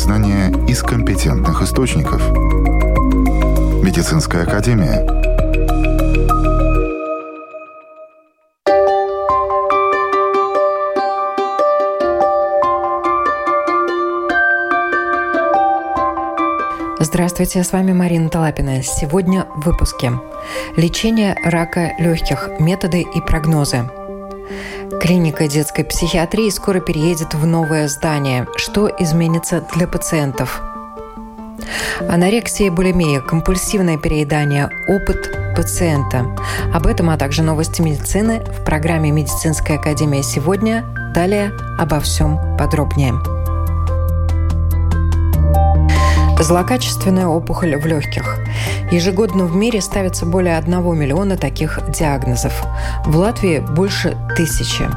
знания из компетентных источников. Медицинская академия. Здравствуйте, с вами Марина Талапина. Сегодня в выпуске. Лечение рака легких. Методы и прогнозы. Клиника детской психиатрии скоро переедет в новое здание. Что изменится для пациентов? Анорексия и булимия, компульсивное переедание, опыт пациента. Об этом, а также новости медицины в программе «Медицинская академия сегодня». Далее обо всем подробнее. Злокачественная опухоль в легких. Ежегодно в мире ставится более 1 миллиона таких диагнозов. В Латвии больше тысячи.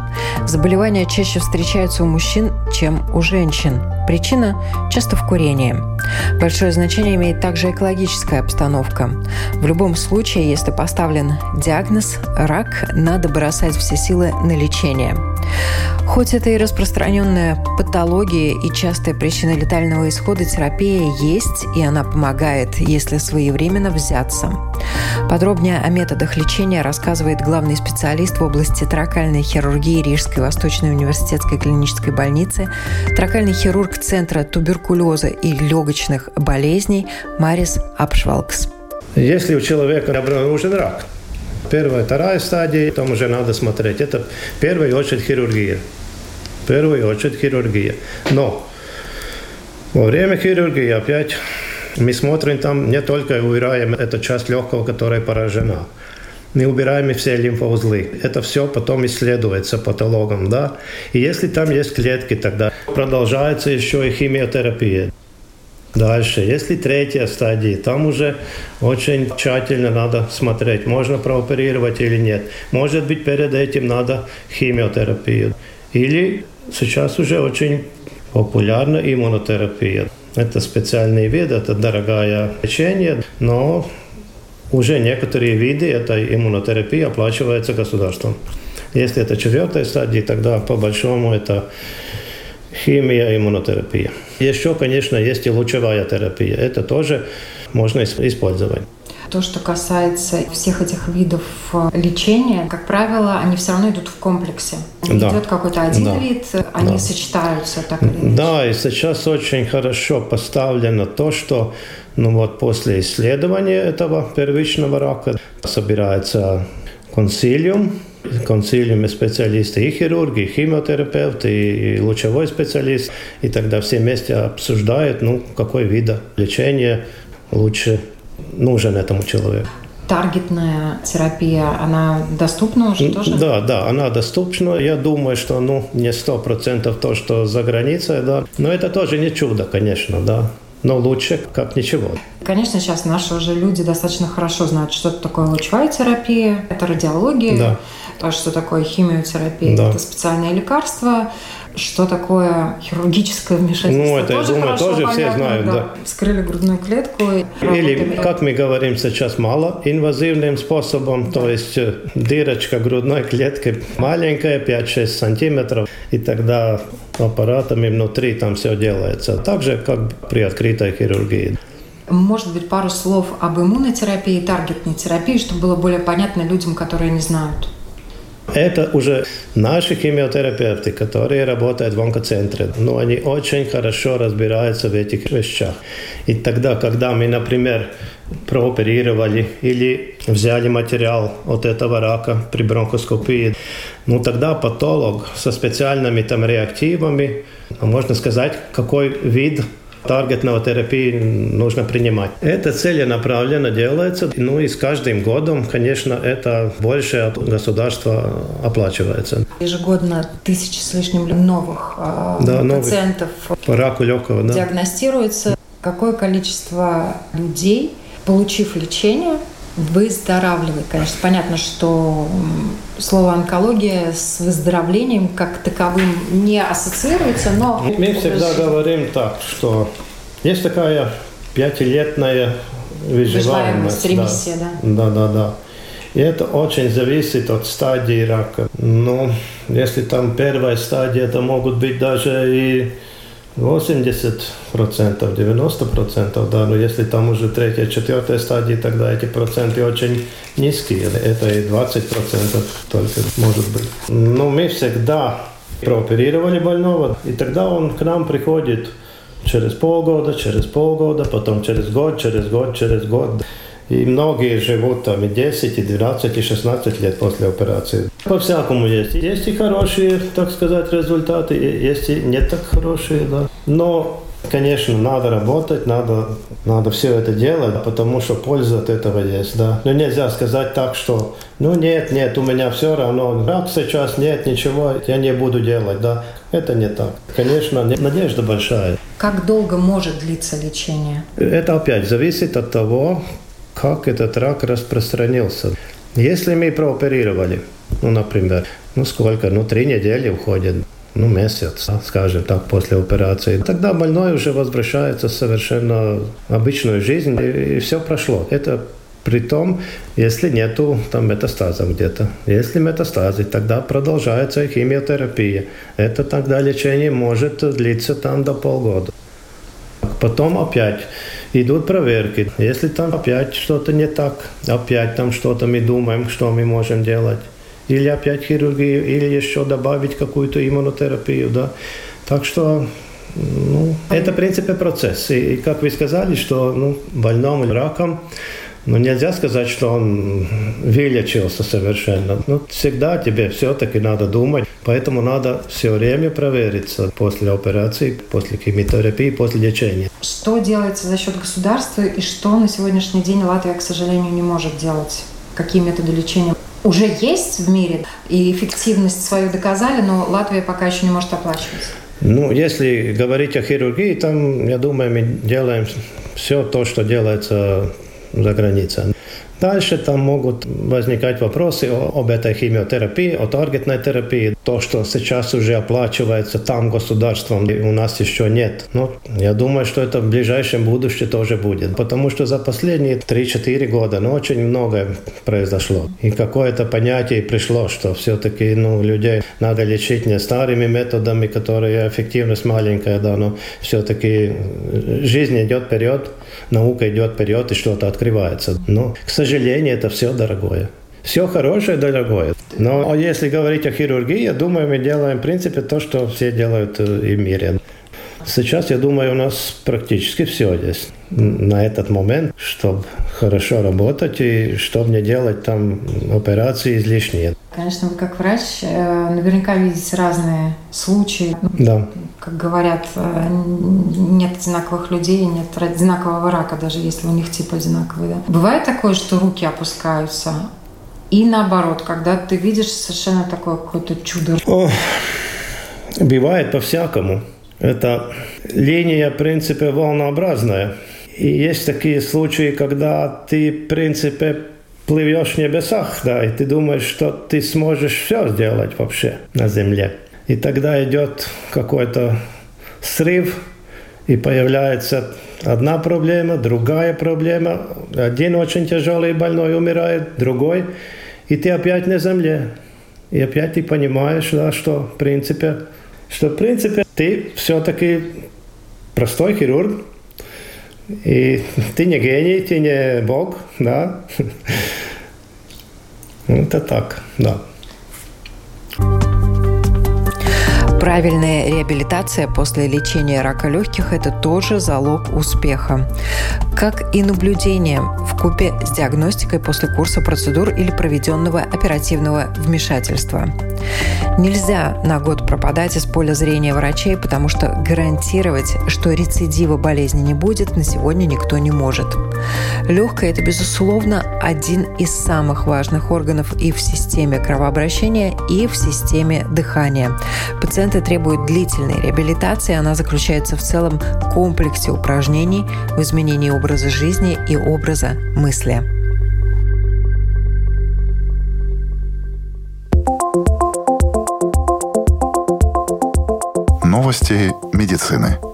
Заболевания чаще встречаются у мужчин, чем у женщин. Причина часто в курении. Большое значение имеет также экологическая обстановка. В любом случае, если поставлен диагноз «рак», надо бросать все силы на лечение. Хоть это и распространенная патология и частая причина летального исхода, терапия есть, и она помогает, если своевременно взяться. Подробнее о методах лечения рассказывает главный специалист в области тракальной хирургии Рижской Восточной университетской клинической больницы, тракальный хирург Центра туберкулеза и легочных болезней Марис Апшвалкс. Если у человека обнаружен рак, первая, вторая стадия, там уже надо смотреть. Это в первую очередь хирургия. В первую очередь хирургия. Но во время хирургии опять мы смотрим там не только убираем эту часть легкого, которая поражена. Мы убираем и все лимфоузлы. Это все потом исследуется патологом. Да? И если там есть клетки, тогда продолжается еще и химиотерапия. Дальше, если третья стадия, там уже очень тщательно надо смотреть, можно прооперировать или нет. Может быть, перед этим надо химиотерапию. Или сейчас уже очень популярна иммунотерапия. Это специальный вид, это дорогое лечение, но уже некоторые виды этой иммунотерапии оплачиваются государством. Если это четвертая стадия, тогда по большому это химия, иммунотерапия. Еще, конечно, есть и лучевая терапия. Это тоже можно использовать. То, что касается всех этих видов э, лечения, как правило, они все равно идут в комплексе. Да. Идет какой-то один да. вид, они да. сочетаются так или иначе. Да, и сейчас очень хорошо поставлено то, что ну вот после исследования этого первичного рака собирается консилиум, консилиуме специалисты, и хирурги, и химиотерапевты, и лучевой специалист. И тогда все вместе обсуждают, ну, какой вид лечения лучше нужен этому человеку. Таргетная терапия, она доступна уже тоже? Да, да, она доступна. Я думаю, что ну, не сто процентов то, что за границей, да. Но это тоже не чудо, конечно, да но лучше как ничего. Конечно, сейчас наши уже люди достаточно хорошо знают, что это такое лучевая терапия, это радиология, да. то, что такое химиотерапия, да. это специальные лекарства, что такое хирургическое вмешательство. Ну, это, тоже я думаю, тоже понятно, все знают, да. да. Вскрыли грудную клетку. Или, как мы говорим сейчас, малоинвазивным способом, то есть э, дырочка грудной клетки маленькая, 5-6 сантиметров, и тогда аппаратами внутри там все делается. Так же, как при открытой хирургии. Может быть, пару слов об иммунотерапии и таргетной терапии, чтобы было более понятно людям, которые не знают. Это уже наши химиотерапевты, которые работают в онкоцентре. Ну, они очень хорошо разбираются в этих вещах. И тогда, когда мы, например, прооперировали или взяли материал от этого рака при бронхоскопии, ну тогда патолог со специальными там реактивами, можно сказать, какой вид таргетного терапии нужно принимать. Это целенаправленно делается, ну и с каждым годом, конечно, это больше от государства оплачивается. Ежегодно тысячи с лишним новых да, пациентов по раку легкого да. диагностируется. Какое количество людей, получив лечение, выздоравливает. Конечно, понятно, что слово онкология с выздоровлением как таковым не ассоциируется, но... Мы всегда говорим так, что есть такая пятилетная выживаемость. ремиссия, да. Да, да, да. И это очень зависит от стадии рака. Но если там первая стадия, это могут быть даже и 80%, 90%, да, но если там уже третья, четвертая стадия, тогда эти проценты очень низкие, это и 20% только может быть. Но мы всегда прооперировали больного, и тогда он к нам приходит через полгода, через полгода, потом через год, через год, через год. И многие живут там и 10, и 12, и 16 лет после операции. По-всякому есть. Есть и хорошие, так сказать, результаты, есть и не так хорошие, да. Но Конечно, надо работать, надо, надо все это делать, потому что польза от этого есть, да. Но нельзя сказать так, что, ну нет, нет, у меня все равно, рак сейчас, нет, ничего, я не буду делать, да. Это не так. Конечно, надежда большая. Как долго может длиться лечение? Это опять зависит от того, как этот рак распространился. Если мы прооперировали, ну, например, ну сколько, ну три недели уходит, ну месяц, скажем так, после операции, тогда больной уже возвращается в совершенно обычную жизнь, и, и все прошло. Это при том, если нету там метастазов где-то. Если метастазы, тогда продолжается химиотерапия. Это тогда лечение может длиться там до полгода. Потом опять идут проверки. Если там опять что-то не так, опять там что-то мы думаем, что мы можем делать. Или опять хирургию, или еще добавить какую-то иммунотерапию. Да? Так что ну, это, в принципе, процесс. И, и как вы сказали, что ну, больному раком но нельзя сказать, что он вылечился совершенно. Ну, всегда тебе все-таки надо думать. Поэтому надо все время провериться после операции, после химиотерапии, после лечения. Что делается за счет государства и что на сегодняшний день Латвия, к сожалению, не может делать? Какие методы лечения уже есть в мире, и эффективность свою доказали, но Латвия пока еще не может оплачивать? Ну, если говорить о хирургии, там, я думаю, мы делаем все то, что делается за границей. Дальше там могут возникать вопросы об этой химиотерапии, о таргетной терапии. То, что сейчас уже оплачивается там государством, у нас еще нет. Но я думаю, что это в ближайшем будущем тоже будет. Потому что за последние 3-4 года ну, очень многое произошло. И какое-то понятие пришло, что все-таки ну, людей надо лечить не старыми методами, которые эффективность маленькая, да, но все-таки жизнь идет вперед, наука идет вперед и что-то открывается. Но, к сожалению, сожалению, это все дорогое. Все хорошее дорогое. Но если говорить о хирургии, я думаю, мы делаем, в принципе, то, что все делают э, в мире. Сейчас, я думаю, у нас практически все есть на этот момент, чтобы хорошо работать и чтобы не делать там операции излишние. Конечно, вы как врач э, наверняка видите разные случаи. Да. Как говорят, э, нет одинаковых людей, нет одинакового рака, даже если у них тип одинаковый. Да? Бывает такое, что руки опускаются, и наоборот, когда ты видишь совершенно такое какое-то чудо. О, бывает по-всякому. Это линия, в принципе, волнообразная. И есть такие случаи, когда ты, в принципе, плывешь в небесах, да, и ты думаешь, что ты сможешь все сделать вообще на Земле. И тогда идет какой-то срыв, и появляется одна проблема, другая проблема. Один очень тяжелый больной умирает, другой, и ты опять на земле. И опять ты понимаешь, да, что в принципе, что в принципе ты все-таки простой хирург, и ты не гений, ты не бог, да. Это так, да. Правильная реабилитация после лечения рака легких – это тоже залог успеха. Как и наблюдение в купе с диагностикой после курса процедур или проведенного оперативного вмешательства. Нельзя на год пропадать из поля зрения врачей, потому что гарантировать, что рецидива болезни не будет, на сегодня никто не может. Легкое – это, безусловно, один из самых важных органов и в системе кровообращения, и в системе дыхания. Пациенты требуют длительной реабилитации, она заключается в целом комплексе упражнений в изменении образа жизни и образа мысли. Новости медицины.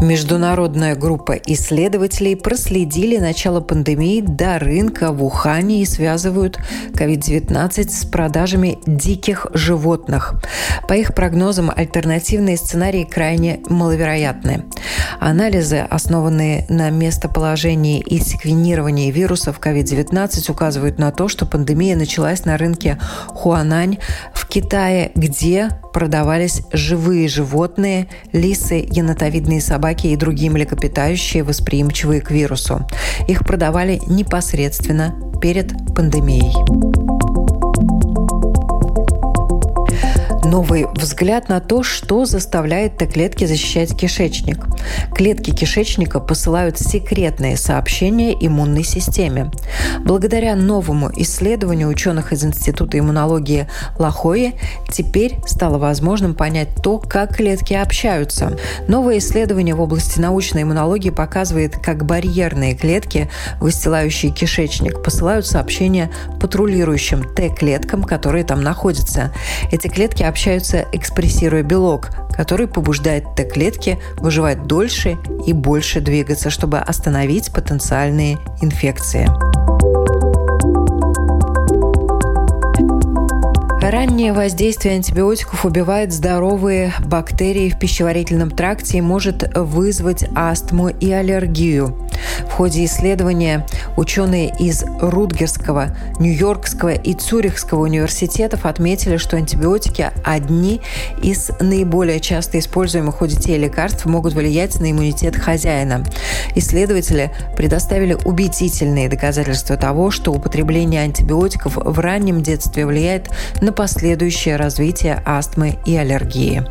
Международная группа исследователей проследили начало пандемии до рынка в Ухане и связывают COVID-19 с продажами диких животных. По их прогнозам, альтернативные сценарии крайне маловероятны. Анализы, основанные на местоположении и секвенировании вирусов COVID-19, указывают на то, что пандемия началась на рынке Хуанань в Китае, где продавались живые животные, лисы, енотовидные собаки и другие млекопитающие, восприимчивые к вирусу. Их продавали непосредственно перед пандемией. Новый взгляд на то, что заставляет Т-клетки защищать кишечник. Клетки кишечника посылают секретные сообщения иммунной системе. Благодаря новому исследованию ученых из Института иммунологии Лахои теперь стало возможным понять то, как клетки общаются. Новое исследование в области научной иммунологии показывает, как барьерные клетки, выстилающие кишечник, посылают сообщения патрулирующим Т-клеткам, которые там находятся. Эти клетки общаются общаются, экспрессируя белок, который побуждает Т-клетки выживать дольше и больше двигаться, чтобы остановить потенциальные инфекции. Раннее воздействие антибиотиков убивает здоровые бактерии в пищеварительном тракте и может вызвать астму и аллергию. В ходе исследования ученые из Рутгерского, Нью-Йоркского и Цюрихского университетов отметили, что антибиотики – одни из наиболее часто используемых у детей лекарств могут влиять на иммунитет хозяина. Исследователи предоставили убедительные доказательства того, что употребление антибиотиков в раннем детстве влияет на последующее развитие астмы и аллергии.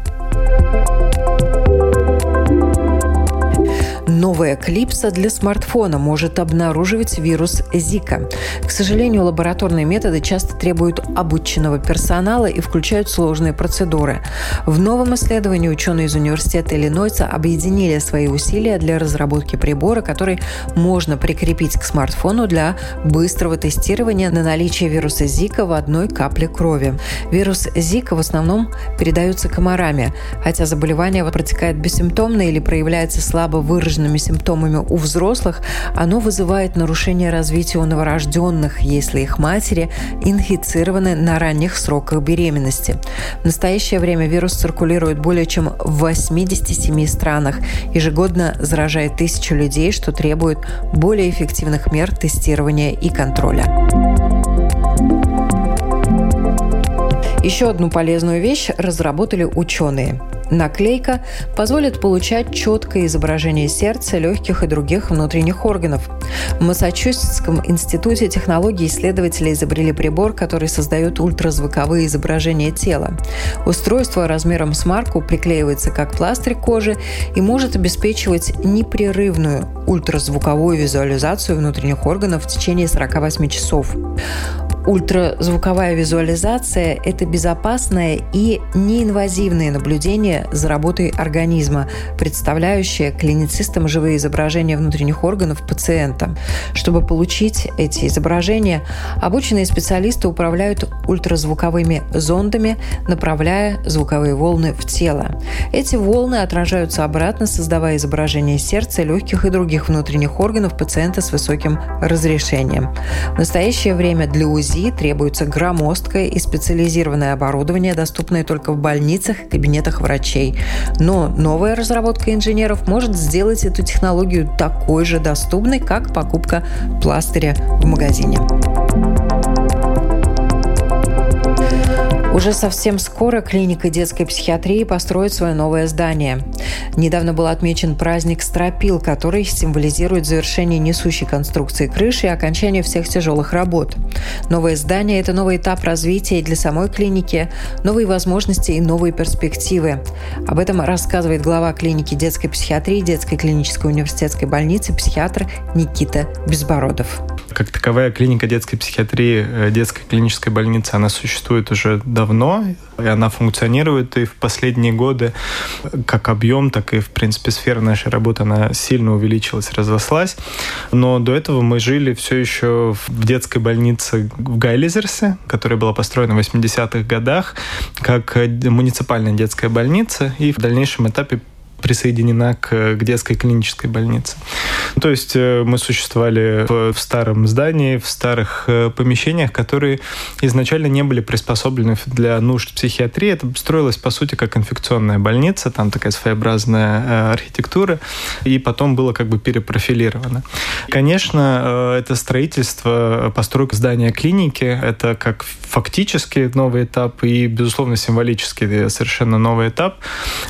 Новая клипса для смартфона может обнаруживать вирус Зика. К сожалению, лабораторные методы часто требуют обученного персонала и включают сложные процедуры. В новом исследовании ученые из Университета Иллинойса объединили свои усилия для разработки прибора, который можно прикрепить к смартфону для быстрого тестирования на наличие вируса Зика в одной капле крови. Вирус Зика в основном передается комарами, хотя заболевание протекает бессимптомно или проявляется слабо выраженными выраженными симптомами у взрослых, оно вызывает нарушение развития у новорожденных, если их матери инфицированы на ранних сроках беременности. В настоящее время вирус циркулирует более чем в 87 странах, ежегодно заражает тысячу людей, что требует более эффективных мер тестирования и контроля. Еще одну полезную вещь разработали ученые. Наклейка позволит получать четкое изображение сердца, легких и других внутренних органов. В Массачусетском институте технологий исследователи изобрели прибор, который создает ультразвуковые изображения тела. Устройство размером с марку приклеивается как пластырь кожи и может обеспечивать непрерывную ультразвуковую визуализацию внутренних органов в течение 48 часов. Ультразвуковая визуализация – это безопасное и неинвазивное наблюдение за работой организма, представляющее клиницистам живые изображения внутренних органов пациента. Чтобы получить эти изображения, обученные специалисты управляют ультразвуковыми зондами, направляя звуковые волны в тело. Эти волны отражаются обратно, создавая изображение сердца, легких и других внутренних органов пациента с высоким разрешением. В настоящее время для УЗИ УЗИ требуется громоздкое и специализированное оборудование, доступное только в больницах и кабинетах врачей. Но новая разработка инженеров может сделать эту технологию такой же доступной, как покупка пластыря в магазине. Уже совсем скоро клиника детской психиатрии построит свое новое здание. Недавно был отмечен праздник Стропил, который символизирует завершение несущей конструкции крыши и окончание всех тяжелых работ. Новое здание – это новый этап развития для самой клиники, новые возможности и новые перспективы. Об этом рассказывает глава клиники детской психиатрии детской клинической университетской больницы психиатр Никита Безбородов. Как таковая клиника детской психиатрии, э, детской клинической больницы, она существует уже давно, и она функционирует и в последние годы как объем, так и, в принципе, сфера нашей работы, она сильно увеличилась, разрослась. Но до этого мы жили все еще в детской больнице в Гайлизерсе, которая была построена в 80-х годах, как муниципальная детская больница, и в дальнейшем этапе присоединена к, к детской клинической больнице. То есть э, мы существовали в, в старом здании, в старых э, помещениях, которые изначально не были приспособлены для нужд психиатрии. Это строилось, по сути, как инфекционная больница, там такая своеобразная э, архитектура, и потом было как бы перепрофилировано. Конечно, это строительство, постройка здания клиники, это как фактически новый этап и, безусловно, символически совершенно новый этап,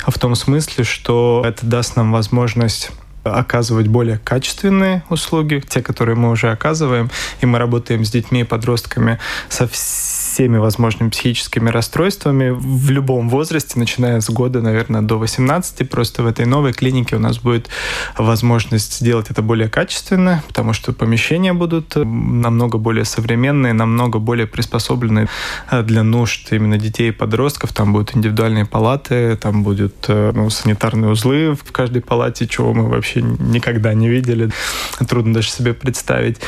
в том смысле, что это даст нам возможность оказывать более качественные услуги, те, которые мы уже оказываем, и мы работаем с детьми и подростками со всеми возможными психическими расстройствами в любом возрасте, начиная с года, наверное, до 18. Просто в этой новой клинике у нас будет возможность сделать это более качественно, потому что помещения будут намного более современные, намного более приспособлены э, для нужд именно детей и подростков. Там будут индивидуальные палаты, там будут э, ну, санитарные узлы в каждой палате, чего мы вообще никогда не видели. Трудно даже себе представить.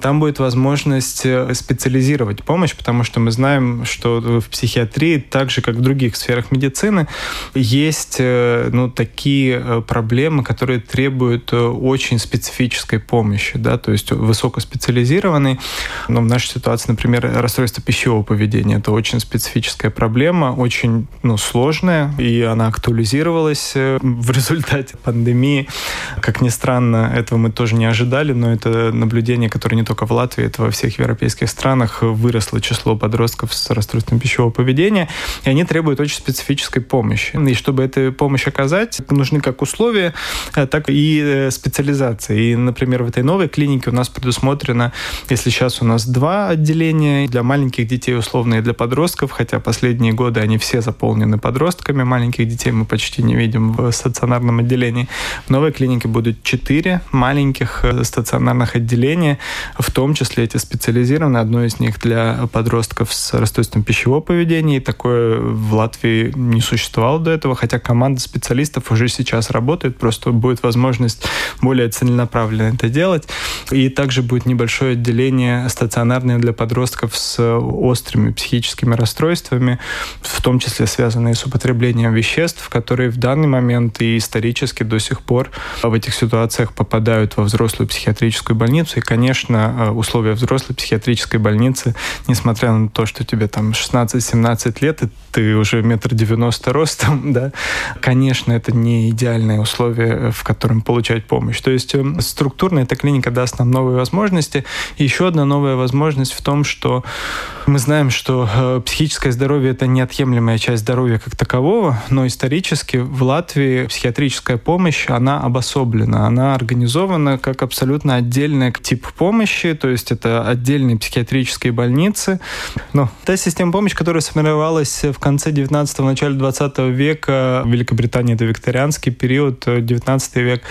Там будет возможность э, специализировать помощь, потому что мы знаем, что в психиатрии, так же как в других сферах медицины, есть э, ну, такие э, проблемы, которые требуют э, очень специфической помощи, да, то есть высокоспециализированной. Но в нашей ситуации, например, расстройство пищевого поведения – это очень специфическая проблема, очень ну, сложная, и она актуализировалась в результате пандемии. Как ни странно, этого мы тоже не ожидали, но это наблюдение, которое не только в Латвии, это во всех европейских странах выросло число подростков подростков с расстройством пищевого поведения, и они требуют очень специфической помощи. И чтобы эту помощь оказать, нужны как условия, э, так и э, специализация. И, например, в этой новой клинике у нас предусмотрено, если сейчас у нас два отделения для маленьких детей условно и для подростков, хотя последние годы они все заполнены подростками, маленьких детей мы почти не видим в стационарном отделении. В новой клинике будут четыре маленьких э, стационарных отделения, в том числе эти специализированные, одно из них для подростков с расстройством пищевого поведения. И такое в Латвии не существовало до этого, хотя команда специалистов уже сейчас работает, просто будет возможность более целенаправленно это делать. И также будет небольшое отделение стационарное для подростков с острыми психическими расстройствами, в том числе связанные с употреблением веществ, которые в данный момент и исторически до сих пор в этих ситуациях попадают во взрослую психиатрическую больницу. И, конечно, условия взрослой психиатрической больницы, несмотря на то, то, что тебе там 16-17 лет, и ты уже метр девяносто ростом, да, конечно, это не идеальное условие, в котором получать помощь. То есть эм, структурно эта клиника даст нам новые возможности. И еще одна новая возможность в том, что мы знаем, что э, психическое здоровье – это неотъемлемая часть здоровья как такового, но исторически в Латвии психиатрическая помощь, она обособлена, она организована как абсолютно отдельный тип помощи, то есть это отдельные психиатрические больницы, ну, та система помощи, которая сформировалась в конце 19-го, начале 20 века в Великобритании, это викторианский период, 19 век.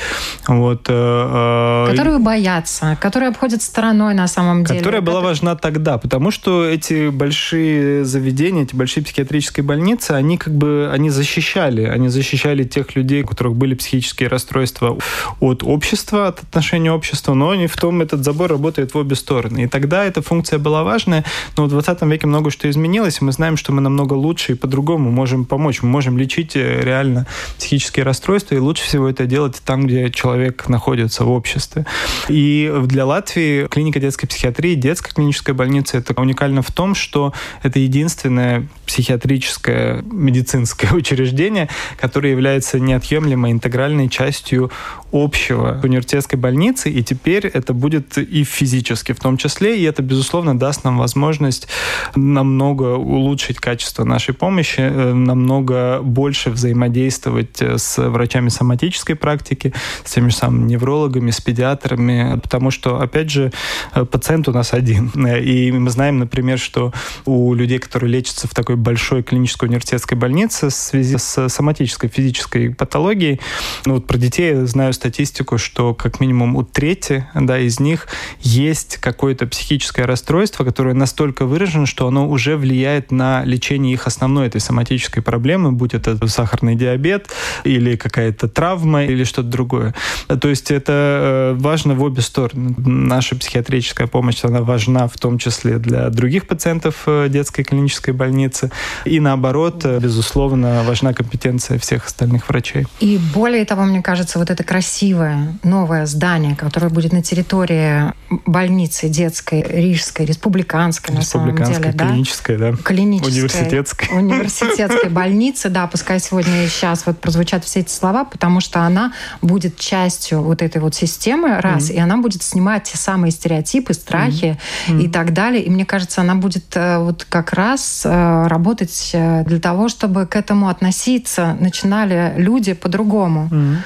Вот, э, э, Которую боятся, которая обходит стороной на самом деле. Которая была важна тогда, потому что эти большие заведения, эти большие психиатрические больницы, они как бы, они защищали, они защищали тех людей, у которых были психические расстройства от общества, от отношения общества, но не в том этот забор работает в обе стороны. И тогда эта функция была важная, но в 20 веке много что изменилось, и мы знаем, что мы намного лучше и по-другому можем помочь. Мы можем лечить э, реально психические расстройства, и лучше всего это делать там, где человек находится в обществе. И для Латвии клиника детской психиатрии, детская клиническая больница, это уникально в том, что это единственное психиатрическое медицинское учреждение, которое является неотъемлемой интегральной частью общего университетской больницы, и теперь это будет и физически в том числе, и это, безусловно, даст нам возможность намного улучшить качество нашей помощи, э, намного больше взаимодействовать э, с врачами соматической практики, с теми же самыми неврологами, с педиатрами, потому что, опять же, э, пациент у нас один. И мы знаем, например, что у людей, которые лечатся в такой большой клинической университетской больнице в связи с соматической физической патологией, ну вот про детей знаю статистику, что как минимум у трети да, из них есть какое-то психическое расстройство, которое настолько выражено, что оно уже влияет на лечение их основной этой соматической проблемы, будь это сахарный диабет или какая-то травма или что-то другое. То есть это э, важно в обе стороны. Наша психиатрическая помощь, она важна в том числе для других пациентов э, детской клинической больницы. И наоборот, безусловно, важна компетенция всех остальных врачей. И более того, мне кажется, вот это красивое новое здание, которое будет на территории больницы детской, рижской, республиканской, на самом деле. Клинической, да? Клинической. Университетской. Университетской больницы, да, пускай сегодня и сейчас вот прозвучат все эти слова, потому что она будет частью вот этой вот системы, раз, mm-hmm. и она будет снимать те самые стереотипы, страхи mm-hmm. и так далее. И мне кажется, она будет э, вот как раз э, работать э, для того, чтобы к этому относиться начинали люди по-другому. Mm-hmm.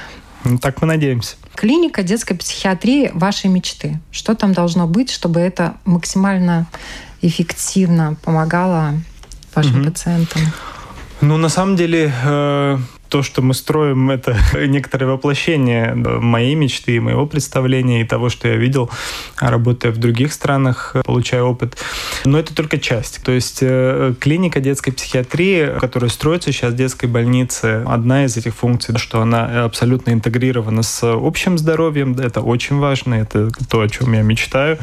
Ну, так мы надеемся. Клиника детской психиатрии вашей мечты. Что там должно быть, чтобы это максимально эффективно помогало вашим угу. пациентам? Ну, на самом деле, э, то, что мы строим, это некоторое воплощение моей мечты, моего представления и того, что я видел, работая в других странах, получая опыт. Но это только часть. То есть э, клиника детской психиатрии, которая строится сейчас в детской больнице, одна из этих функций, что она абсолютно интегрирована с общим здоровьем. Это очень важно, это то, о чем я мечтаю.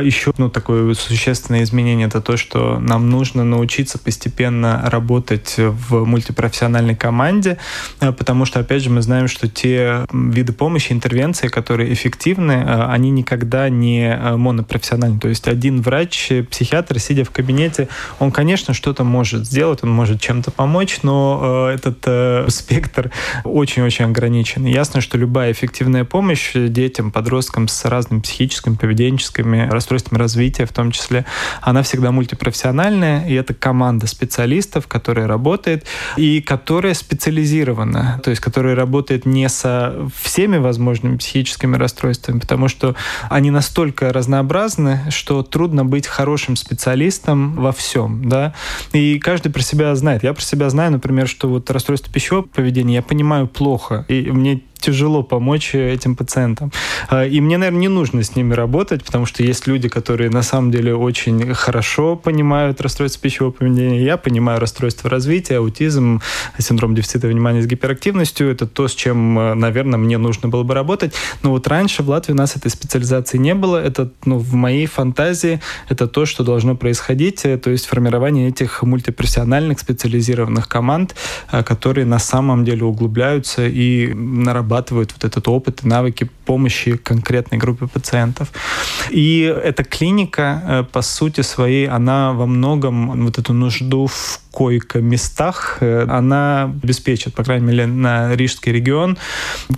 Еще ну, такое существенное изменение это то, что нам нужно научиться постепенно работать в мультипрофессиональной команде, э, потому что, опять же, мы знаем, что те виды помощи, интервенции, которые эффективны, э, они никогда не э, монопрофессиональны. То есть один врач, психиатр, сидя в кабинете, он, конечно, что-то может сделать, он может чем-то помочь, но этот спектр очень-очень ограничен. ясно, что любая эффективная помощь детям, подросткам с разными психическими, поведенческими расстройствами развития в том числе, она всегда мультипрофессиональная, и это команда специалистов, которая работает, и которая специализируется специализированно, то есть которая работает не со всеми возможными психическими расстройствами, потому что они настолько разнообразны, что трудно быть хорошим специалистом во всем, да, и каждый про себя знает. Я про себя знаю, например, что вот расстройство пищевого поведения я понимаю плохо, и мне тяжело помочь этим пациентам. А, и мне, наверное, не нужно с ними работать, потому что есть люди, которые на самом деле очень хорошо понимают расстройство пищевого поведения. Я понимаю расстройство развития, аутизм, синдром дефицита внимания с гиперактивностью. Это то, с чем, наверное, мне нужно было бы работать. Но вот раньше в Латвии у нас этой специализации не было. Это ну, в моей фантазии это то, что должно происходить, то есть формирование этих мультипрофессиональных специализированных команд, а, которые на самом деле углубляются и нарабатывают нарабатывают вот этот опыт и навыки помощи конкретной группе пациентов. И эта клиника, э, по сути своей, она во многом вот эту нужду в койко-местах э, она обеспечит, по крайней мере, на Рижский регион,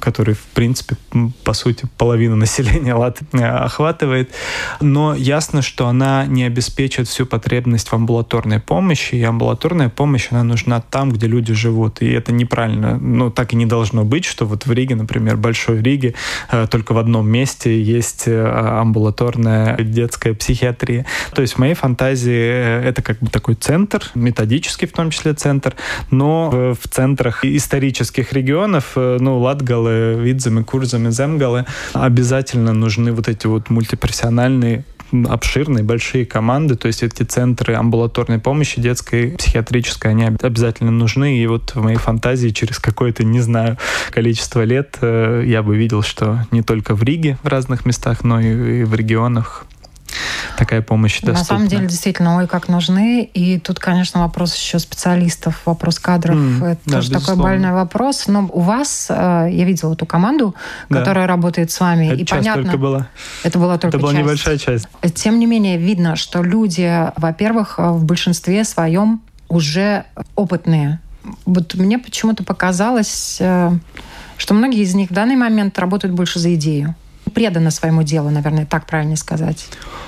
который, в принципе, по сути, половину населения Латвии э, охватывает. Но ясно, что она не обеспечит всю потребность в амбулаторной помощи, и амбулаторная помощь, она нужна там, где люди живут. И это неправильно. Ну, так и не должно быть, что вот в Риге, например, Большой Риге, э, только в одном месте есть амбулаторная детская психиатрия. То есть в моей фантазии это как бы такой центр методический, исторический в том числе центр, но в центрах исторических регионов, э, ну, Латгалы, Видземы, Курзамы, Земгалы, обязательно нужны вот эти вот мультипрофессиональные обширные, большие команды, то есть эти центры амбулаторной помощи детской, психиатрической, они обязательно нужны. И вот в моей фантазии через какое-то, не знаю, количество лет э, я бы видел, что не только в Риге в разных местах, но и в регионах такая помощь доступна. На самом деле, действительно, ой, как нужны. И тут, конечно, вопрос еще специалистов, вопрос кадров. Mm, это да, тоже безусловно. такой больной вопрос. Но у вас, э, я видела эту команду, которая да. работает с вами. Это и понятно, только была. Это была только Это была часть. небольшая часть. Тем не менее, видно, что люди, во-первых, в большинстве своем уже опытные. Вот мне почему-то показалось, э, что многие из них в данный момент работают больше за идею преданы своему делу, наверное, так правильно сказать.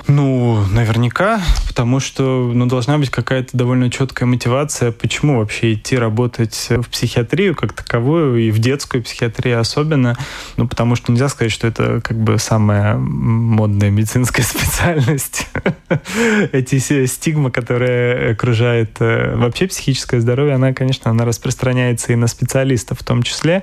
Ну, наверняка, потому что ну, должна быть какая-то довольно четкая мотивация, почему вообще идти работать в психиатрию как таковую и в детскую психиатрию особенно. Ну, потому что нельзя сказать, что это как бы самая модная медицинская специальность. Эти стигма, которая окружает э, вообще психическое здоровье, она, конечно, она распространяется и на специалистов в том числе.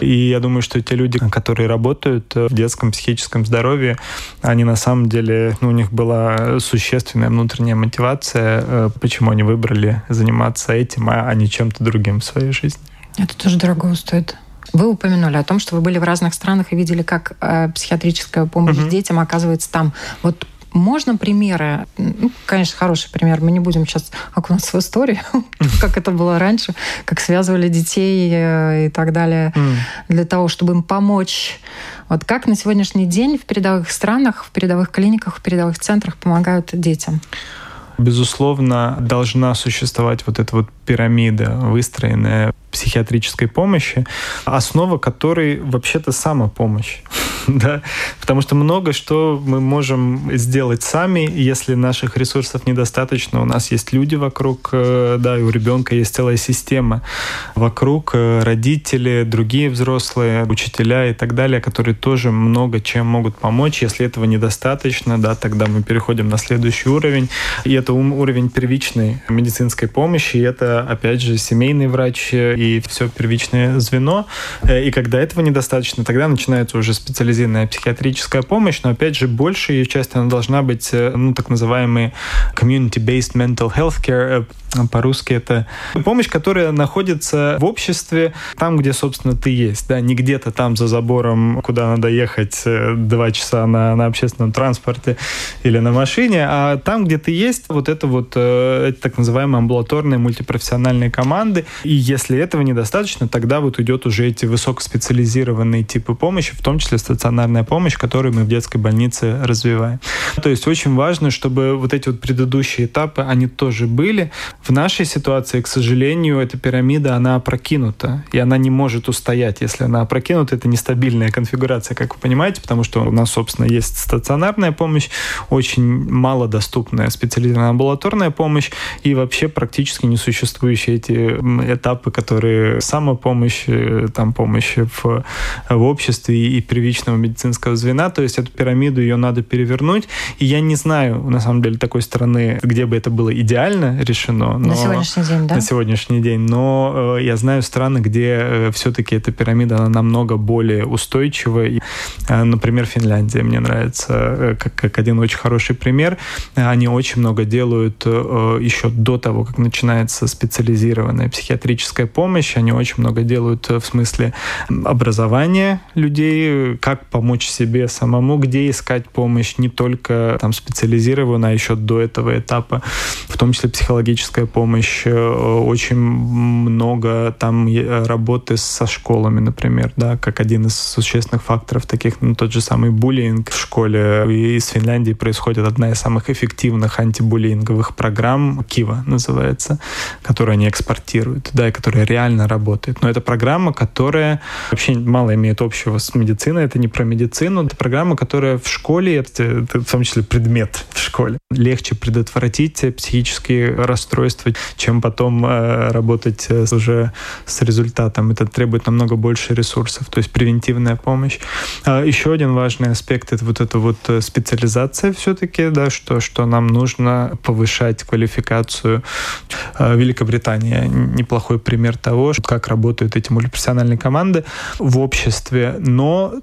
И я думаю, что те люди, которые работают в детском психическом здоровье, они на самом деле, ну, у них была существенная внутренняя мотивация, э, почему они выбрали заниматься этим, а не чем-то другим в своей жизни. Это тоже дорого стоит. Вы упомянули о том, что вы были в разных странах и видели, как э, психиатрическая помощь угу. детям оказывается там. Вот Можно примеры? Ну, конечно, хороший пример. Мы не будем сейчас окунаться в историю, как это было раньше, как связывали детей э, и так далее, для того, чтобы им помочь. Вот как на сегодняшний день в передовых странах, в передовых клиниках, в передовых центрах помогают детям? Безусловно, должна существовать вот эта вот пирамида, выстроенная психиатрической помощи, основа которой вообще-то самопомощь. да? Потому что много что мы можем сделать сами, если наших ресурсов недостаточно. У нас есть люди вокруг, э, да, и у ребенка есть целая система вокруг, э, родители, другие взрослые, учителя и так далее, которые тоже много чем могут помочь. Если этого недостаточно, да, тогда мы переходим на следующий уровень. И это уровень первичной медицинской помощи. И это, опять же, семейный врач и все первичное звено. Э, и когда этого недостаточно, тогда начинается уже специализированная психиатрическая помощь, но опять же большая ее часть она должна быть э, ну, так называемый community-based mental health care, э, по-русски это помощь, которая находится в обществе, там, где, собственно, ты есть, да, не где-то там за забором, куда надо ехать два часа на, на общественном транспорте или на машине, а там, где ты есть, вот это вот э, так называемые амбулаторные мультипрофессиональные команды, и если этого недостаточно, тогда вот идет уже эти высокоспециализированные типы помощи, в том числе стационарная помощь, которую мы в детской больнице развиваем. То есть очень важно, чтобы вот эти вот предыдущие этапы, они тоже были. В нашей ситуации, к сожалению, эта пирамида, она опрокинута, и она не может устоять. Если она опрокинута, это нестабильная конфигурация, как вы понимаете, потому что у нас, собственно, есть стационарная помощь, очень малодоступная специализированная амбулаторная помощь и вообще практически несуществующие эти этапы, которые самопомощь, э, там помощь в, в обществе и первичного медицинского звена. То есть эту пирамиду ее надо перевернуть. И я не знаю, на самом деле, такой страны, где бы это было идеально решено. Но, на сегодняшний день, да? На сегодняшний день. Но э, я знаю страны, где э, все-таки эта пирамида она намного более устойчива. И, э, например, Финляндия мне нравится э, как, как один очень хороший пример. Они очень много делают э, еще до того, как начинается специализированная психиатрическая помощь. Они очень много делают э, в смысле образования людей, как помочь себе самому, где искать помощь, не только там специализированная, а еще до этого этапа, в том числе психологическая помощь. Э, очень много там работы со школами, например, да, как один из существенных факторов таких, ну, тот же самый буллинг в школе. И из Финляндии происходит одна из самых эффективных антибуллинговых программ, Кива называется, которую они экспортируют, да, и которая реально работает. Но это программа, которая вообще мало имеет общего с медициной, это не про медицину, это программа, которая в школе, это, это в том числе предмет в школе. Легче предотвратить психические расстройства, чем потом э, работать с, уже с результатом. Это требует намного больше ресурсов, то есть превентивная помощь. А еще один важный аспект — это вот эта вот э, специализация все-таки, да, что, что нам нужно повышать квалификацию. Э, Великобритания неплохой пример того, как работают эти мультипрофессиональные команды в обществе, но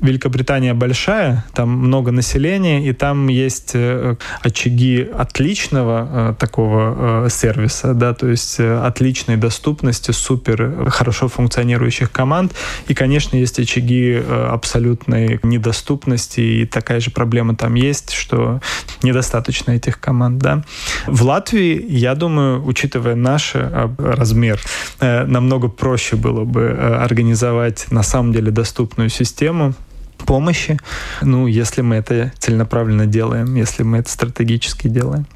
Великобритания большая, там много населения, и там есть э, очаги отличного э, такого э, сервиса, да, то есть отличной доступности, супер хорошо функционирующих команд. И, конечно, есть очаги абсолютной недоступности, и такая же проблема там есть, что недостаточно этих команд, да. В Латвии, я думаю, учитывая наш размер, намного проще было бы организовать на самом деле доступную систему, помощи, ну, если мы это целенаправленно делаем, если мы это стратегически делаем.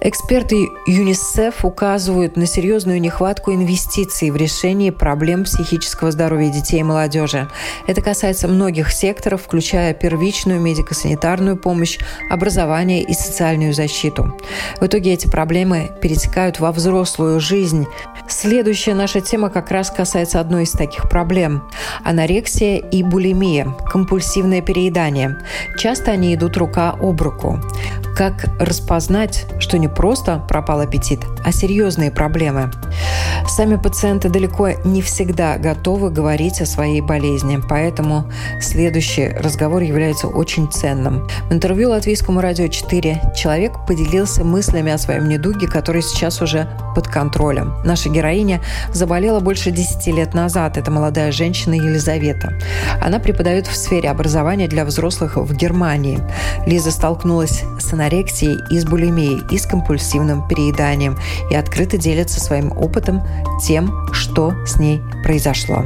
Эксперты ЮНИСЕФ указывают на серьезную нехватку инвестиций в решение проблем психического здоровья детей и молодежи. Это касается многих секторов, включая первичную медико-санитарную помощь, образование и социальную защиту. В итоге эти проблемы перетекают во взрослую жизнь. Следующая наша тема как раз касается одной из таких проблем – анорексия и булимия, компульсивное переедание. Часто они идут рука об руку. Как распознать, что не просто пропал аппетит, а серьезные проблемы? Сами пациенты далеко не всегда готовы говорить о своей болезни, поэтому следующий разговор является очень ценным. В интервью Латвийскому радио 4 человек поделился мыслями о своем недуге, который сейчас уже под контролем. Наша героиня заболела больше 10 лет назад. Это молодая женщина Елизавета. Она преподает в сфере образования для взрослых в Германии. Лиза столкнулась с анорексией и с булимией, и с компульсивным перееданием, и открыто делится своим опытом тем, что с ней произошло.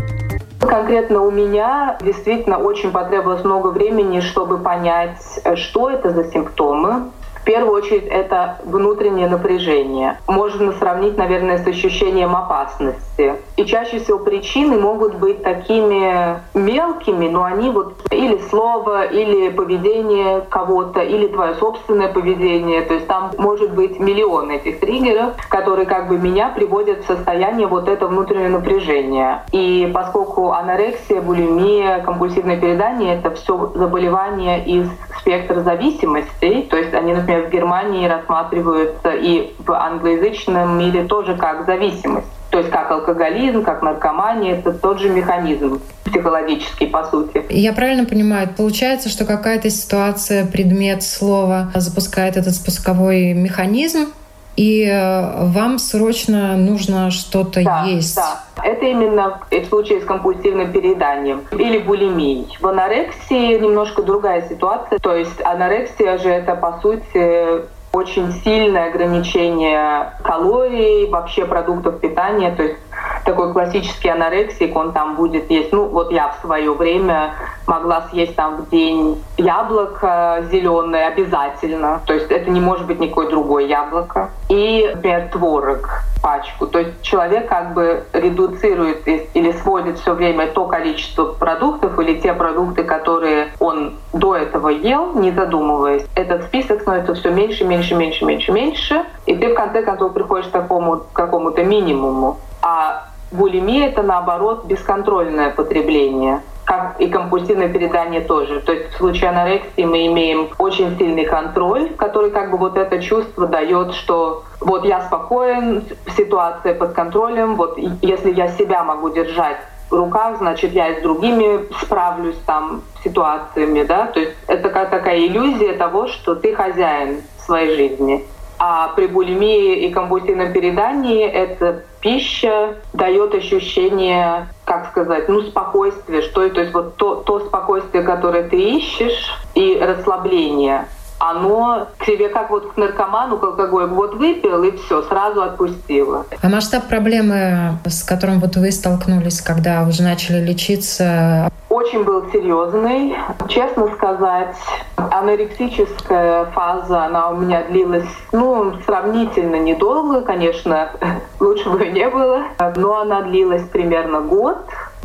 Конкретно у меня действительно очень потребовалось много времени, чтобы понять, что это за симптомы, первую очередь это внутреннее напряжение. Можно сравнить, наверное, с ощущением опасности. И чаще всего причины могут быть такими мелкими, но они вот или слово, или поведение кого-то, или твое собственное поведение. То есть там может быть миллион этих триггеров, которые как бы меня приводят в состояние вот это внутреннее напряжение. И поскольку анорексия, булимия, компульсивное передание — это все заболевания из спектра зависимостей, то есть они, например, например, в Германии рассматриваются и в англоязычном мире тоже как зависимость. То есть как алкоголизм, как наркомания, это тот же механизм психологический, по сути. Я правильно понимаю, получается, что какая-то ситуация, предмет, слово запускает этот спусковой механизм, и э, вам срочно нужно что-то да, есть. Да, это именно в случае с компульсивным перееданием или булимией. В анорексии немножко другая ситуация. То есть анорексия же это, по сути, очень сильное ограничение калорий, вообще продуктов питания. То есть такой классический анорексик, он там будет есть. Ну, вот я в свое время могла съесть там в день яблоко зеленое обязательно. То есть это не может быть никакое другое яблоко. И, например, творог пачку. То есть человек как бы редуцирует или сводит все время то количество продуктов или те продукты, которые он до этого ел, не задумываясь. Этот список становится все меньше, меньше, меньше, меньше, меньше. И ты в конце концов приходишь к такому к какому-то минимуму. А булимия — это, наоборот, бесконтрольное потребление как и компульсивное передание тоже. То есть в случае анорексии мы имеем очень сильный контроль, который как бы вот это чувство дает, что вот я спокоен, ситуация под контролем, вот если я себя могу держать в руках, значит, я и с другими справлюсь там ситуациями, да, то есть это такая, такая иллюзия того, что ты хозяин своей жизни. А при булимии и компульсивном передании эта пища дает ощущение, как сказать, ну, спокойствия, что то есть вот то, то спокойствие, которое ты ищешь, и расслабление — оно к себе как вот к наркоману, к алкоголю, вот выпил и все, сразу отпустило. А масштаб проблемы, с которым вот вы столкнулись, когда уже начали лечиться? Очень был серьезный. Честно сказать, анорексическая фаза, она у меня длилась, ну, сравнительно недолго, конечно, лучше бы не было, но она длилась примерно год.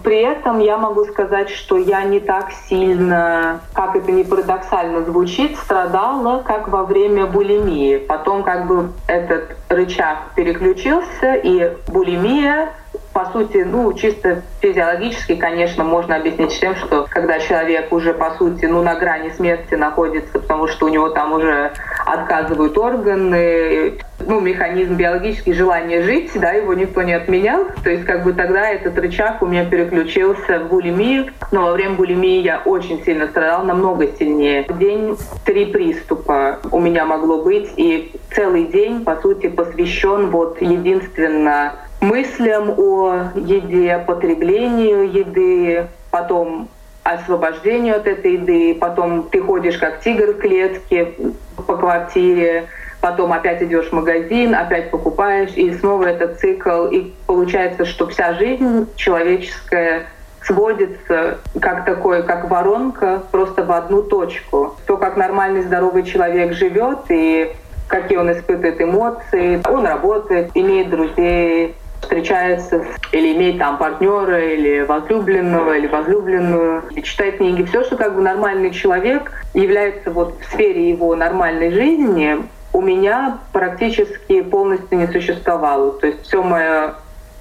При этом я могу сказать, что я не так сильно, как это не парадоксально звучит, страдала, как во время булимии. Потом как бы этот рычаг переключился, и булимия по сути, ну, чисто физиологически, конечно, можно объяснить тем, что когда человек уже, по сути, ну, на грани смерти находится, потому что у него там уже отказывают органы, ну, механизм биологический, желание жить, да, его никто не отменял. То есть, как бы тогда этот рычаг у меня переключился в булимию. Но во время булимии я очень сильно страдала, намного сильнее. В день три приступа у меня могло быть, и целый день, по сути, посвящен вот единственно мыслям о еде, потреблению еды, потом освобождению от этой еды, потом ты ходишь как тигр в клетке по квартире, потом опять идешь в магазин, опять покупаешь, и снова этот цикл. И получается, что вся жизнь человеческая сводится как такой, как воронка, просто в одну точку. То, как нормальный здоровый человек живет и какие он испытывает эмоции, он работает, имеет друзей, встречается или имеет там партнера, или возлюбленного, или возлюбленную, и читает книги. Все, что как бы нормальный человек является вот в сфере его нормальной жизни, у меня практически полностью не существовало. То есть все мое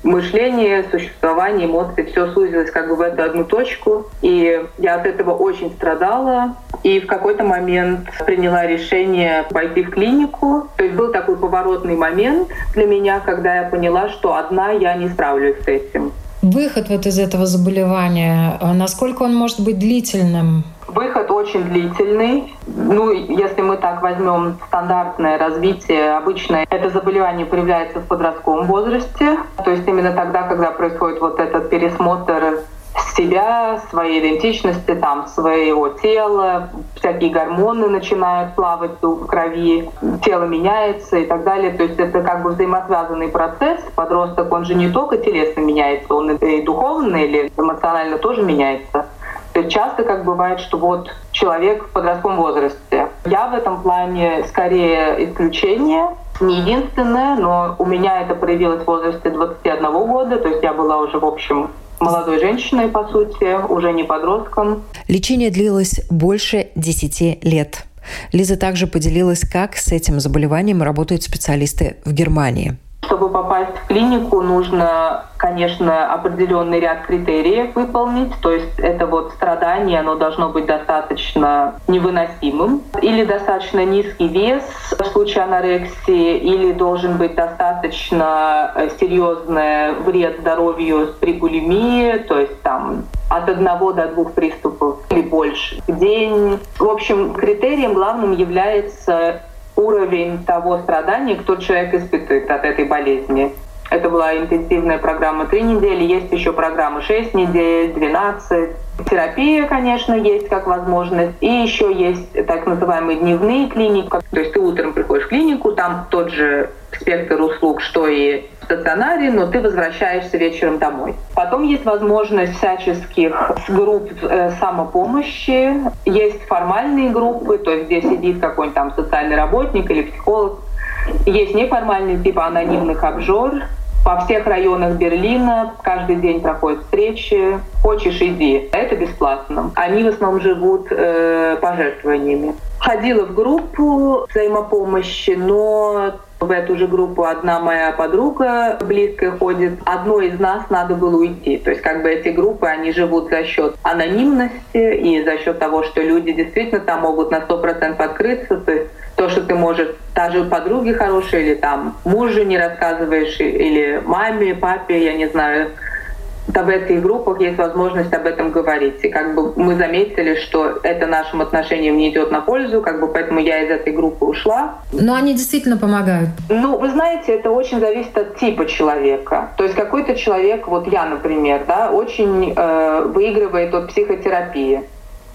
мышление, существование, эмоции, все сузилось как бы в эту одну точку. И я от этого очень страдала. И в какой-то момент приняла решение пойти в клинику. То есть был такой поворотный момент для меня, когда я поняла, что одна я не справлюсь с этим. Выход вот из этого заболевания, а насколько он может быть длительным? Выход очень длительный. Ну, если мы так возьмем стандартное развитие, обычно это заболевание проявляется в подростковом возрасте. То есть именно тогда, когда происходит вот этот пересмотр себя, своей идентичности, там, своего тела, всякие гормоны начинают плавать в крови, тело меняется и так далее. То есть это как бы взаимосвязанный процесс. Подросток, он же не только телесно меняется, он и духовно или эмоционально тоже меняется. Часто как бывает, что вот человек в подростковом возрасте. Я в этом плане скорее исключение, не единственное, но у меня это проявилось в возрасте 21 года, то есть я была уже, в общем, молодой женщиной, по сути, уже не подростком. Лечение длилось больше 10 лет. Лиза также поделилась, как с этим заболеванием работают специалисты в Германии. Чтобы попасть в клинику, нужно, конечно, определенный ряд критериев выполнить. То есть это вот страдание, оно должно быть достаточно невыносимым. Или достаточно низкий вес в случае анорексии, или должен быть достаточно э, серьезный вред здоровью при булимии, то есть там от одного до двух приступов или больше в день. В общем, критерием главным является уровень того страдания, кто человек испытывает от этой болезни. Это была интенсивная программа три недели, есть еще программа 6 недель, 12. Терапия, конечно, есть как возможность. И еще есть так называемые дневные клиники. То есть ты утром приходишь в клинику, там тот же спектр услуг, что и в стационаре, но ты возвращаешься вечером домой. Потом есть возможность всяческих групп э, самопомощи, есть формальные группы, то есть где сидит какой-нибудь там социальный работник или психолог, есть неформальный типа анонимных обжор, по всех районах Берлина каждый день проходят встречи. Хочешь, иди. Это бесплатно. Они в основном живут э, пожертвованиями. Ходила в группу взаимопомощи, но в эту же группу одна моя подруга близкая ходит. Одной из нас надо было уйти. То есть как бы эти группы, они живут за счет анонимности и за счет того, что люди действительно там могут на 100% открыться. То есть то, что ты можешь та же подруге хорошей или там мужу не рассказываешь, или маме, папе, я не знаю, в этих группах есть возможность об этом говорить. И как бы мы заметили, что это нашим отношениям не идет на пользу, как бы поэтому я из этой группы ушла. Но они действительно помогают. Ну, вы знаете, это очень зависит от типа человека. То есть какой-то человек, вот я, например, да, очень э, выигрывает от психотерапии.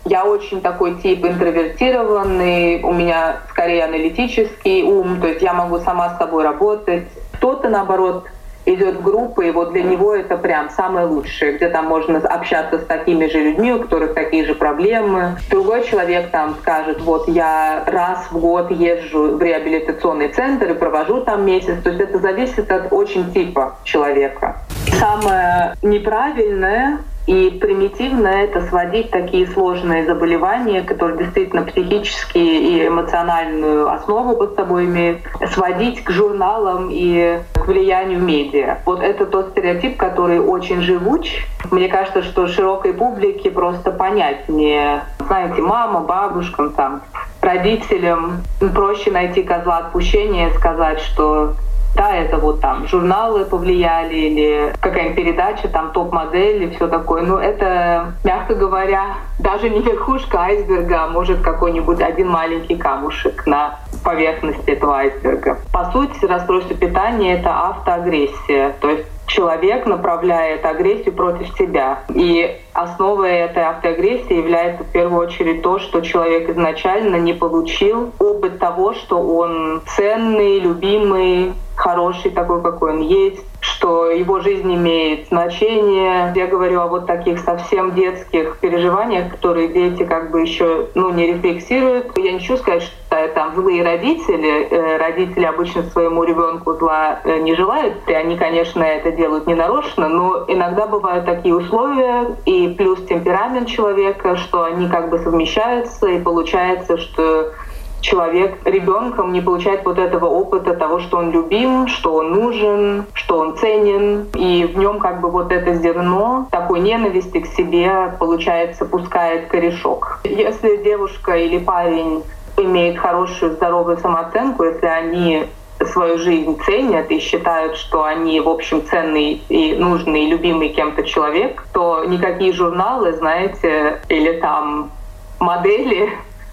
Я очень такой тип интровертированный, у меня скорее аналитический ум, то есть я могу сама с собой работать. Кто-то, наоборот, идет в группы, и вот для него это прям самое лучшее, где там можно общаться с такими же людьми, у которых такие же проблемы. Другой человек там скажет, вот я раз в год езжу в реабилитационный центр и провожу там месяц. То есть это зависит от очень типа человека. Самое неправильное и примитивно это сводить такие сложные заболевания, которые действительно психические и эмоциональную основу под собой имеют, сводить к журналам и к влиянию медиа. Вот это тот стереотип, который очень живуч. Мне кажется, что широкой публике просто понятнее. Знаете, мама, бабушкам, там, родителям проще найти козла отпущения и сказать, что да, это вот там журналы повлияли или какая-нибудь передача, там топ-модель и все такое. Но это, мягко говоря, даже не верхушка айсберга, а может какой-нибудь один маленький камушек на поверхности этого айсберга. По сути, расстройство питания — это автоагрессия. То есть человек направляет агрессию против себя. И основой этой автоагрессии является в первую очередь то, что человек изначально не получил опыт того, что он ценный, любимый, хороший такой, какой он есть, что его жизнь имеет значение. Я говорю о вот таких совсем детских переживаниях, которые дети как бы еще ну, не рефлексируют. Я не хочу сказать, что там злые родители. Э, родители обычно своему ребенку зла э, не желают. И они, конечно, это делают не нарочно, но иногда бывают такие условия и плюс темперамент человека, что они как бы совмещаются, и получается, что человек ребенком не получает вот этого опыта того, что он любим, что он нужен, что он ценен, и в нем как бы вот это зерно такой ненависти к себе, получается, пускает корешок. Если девушка или парень имеет хорошую здоровую самооценку, если они свою жизнь ценят и считают, что они, в общем, ценный и нужный, и любимый кем-то человек, то никакие журналы, знаете, или там модели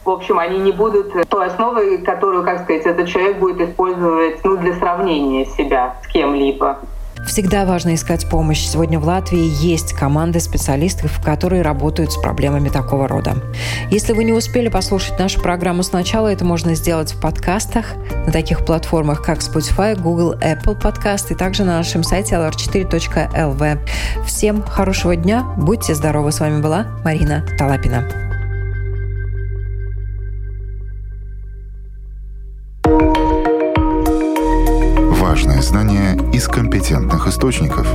в общем, они не будут той основой, которую, как сказать, этот человек будет использовать ну, для сравнения себя с кем-либо. Всегда важно искать помощь. Сегодня в Латвии есть команды специалистов, которые работают с проблемами такого рода. Если вы не успели послушать нашу программу сначала, это можно сделать в подкастах на таких платформах, как Spotify, Google, Apple Podcast и также на нашем сайте lr4.lv. Всем хорошего дня, будьте здоровы. С вами была Марина Талапина. Знания из компетентных источников.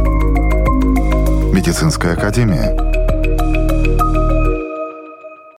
Медицинская академия –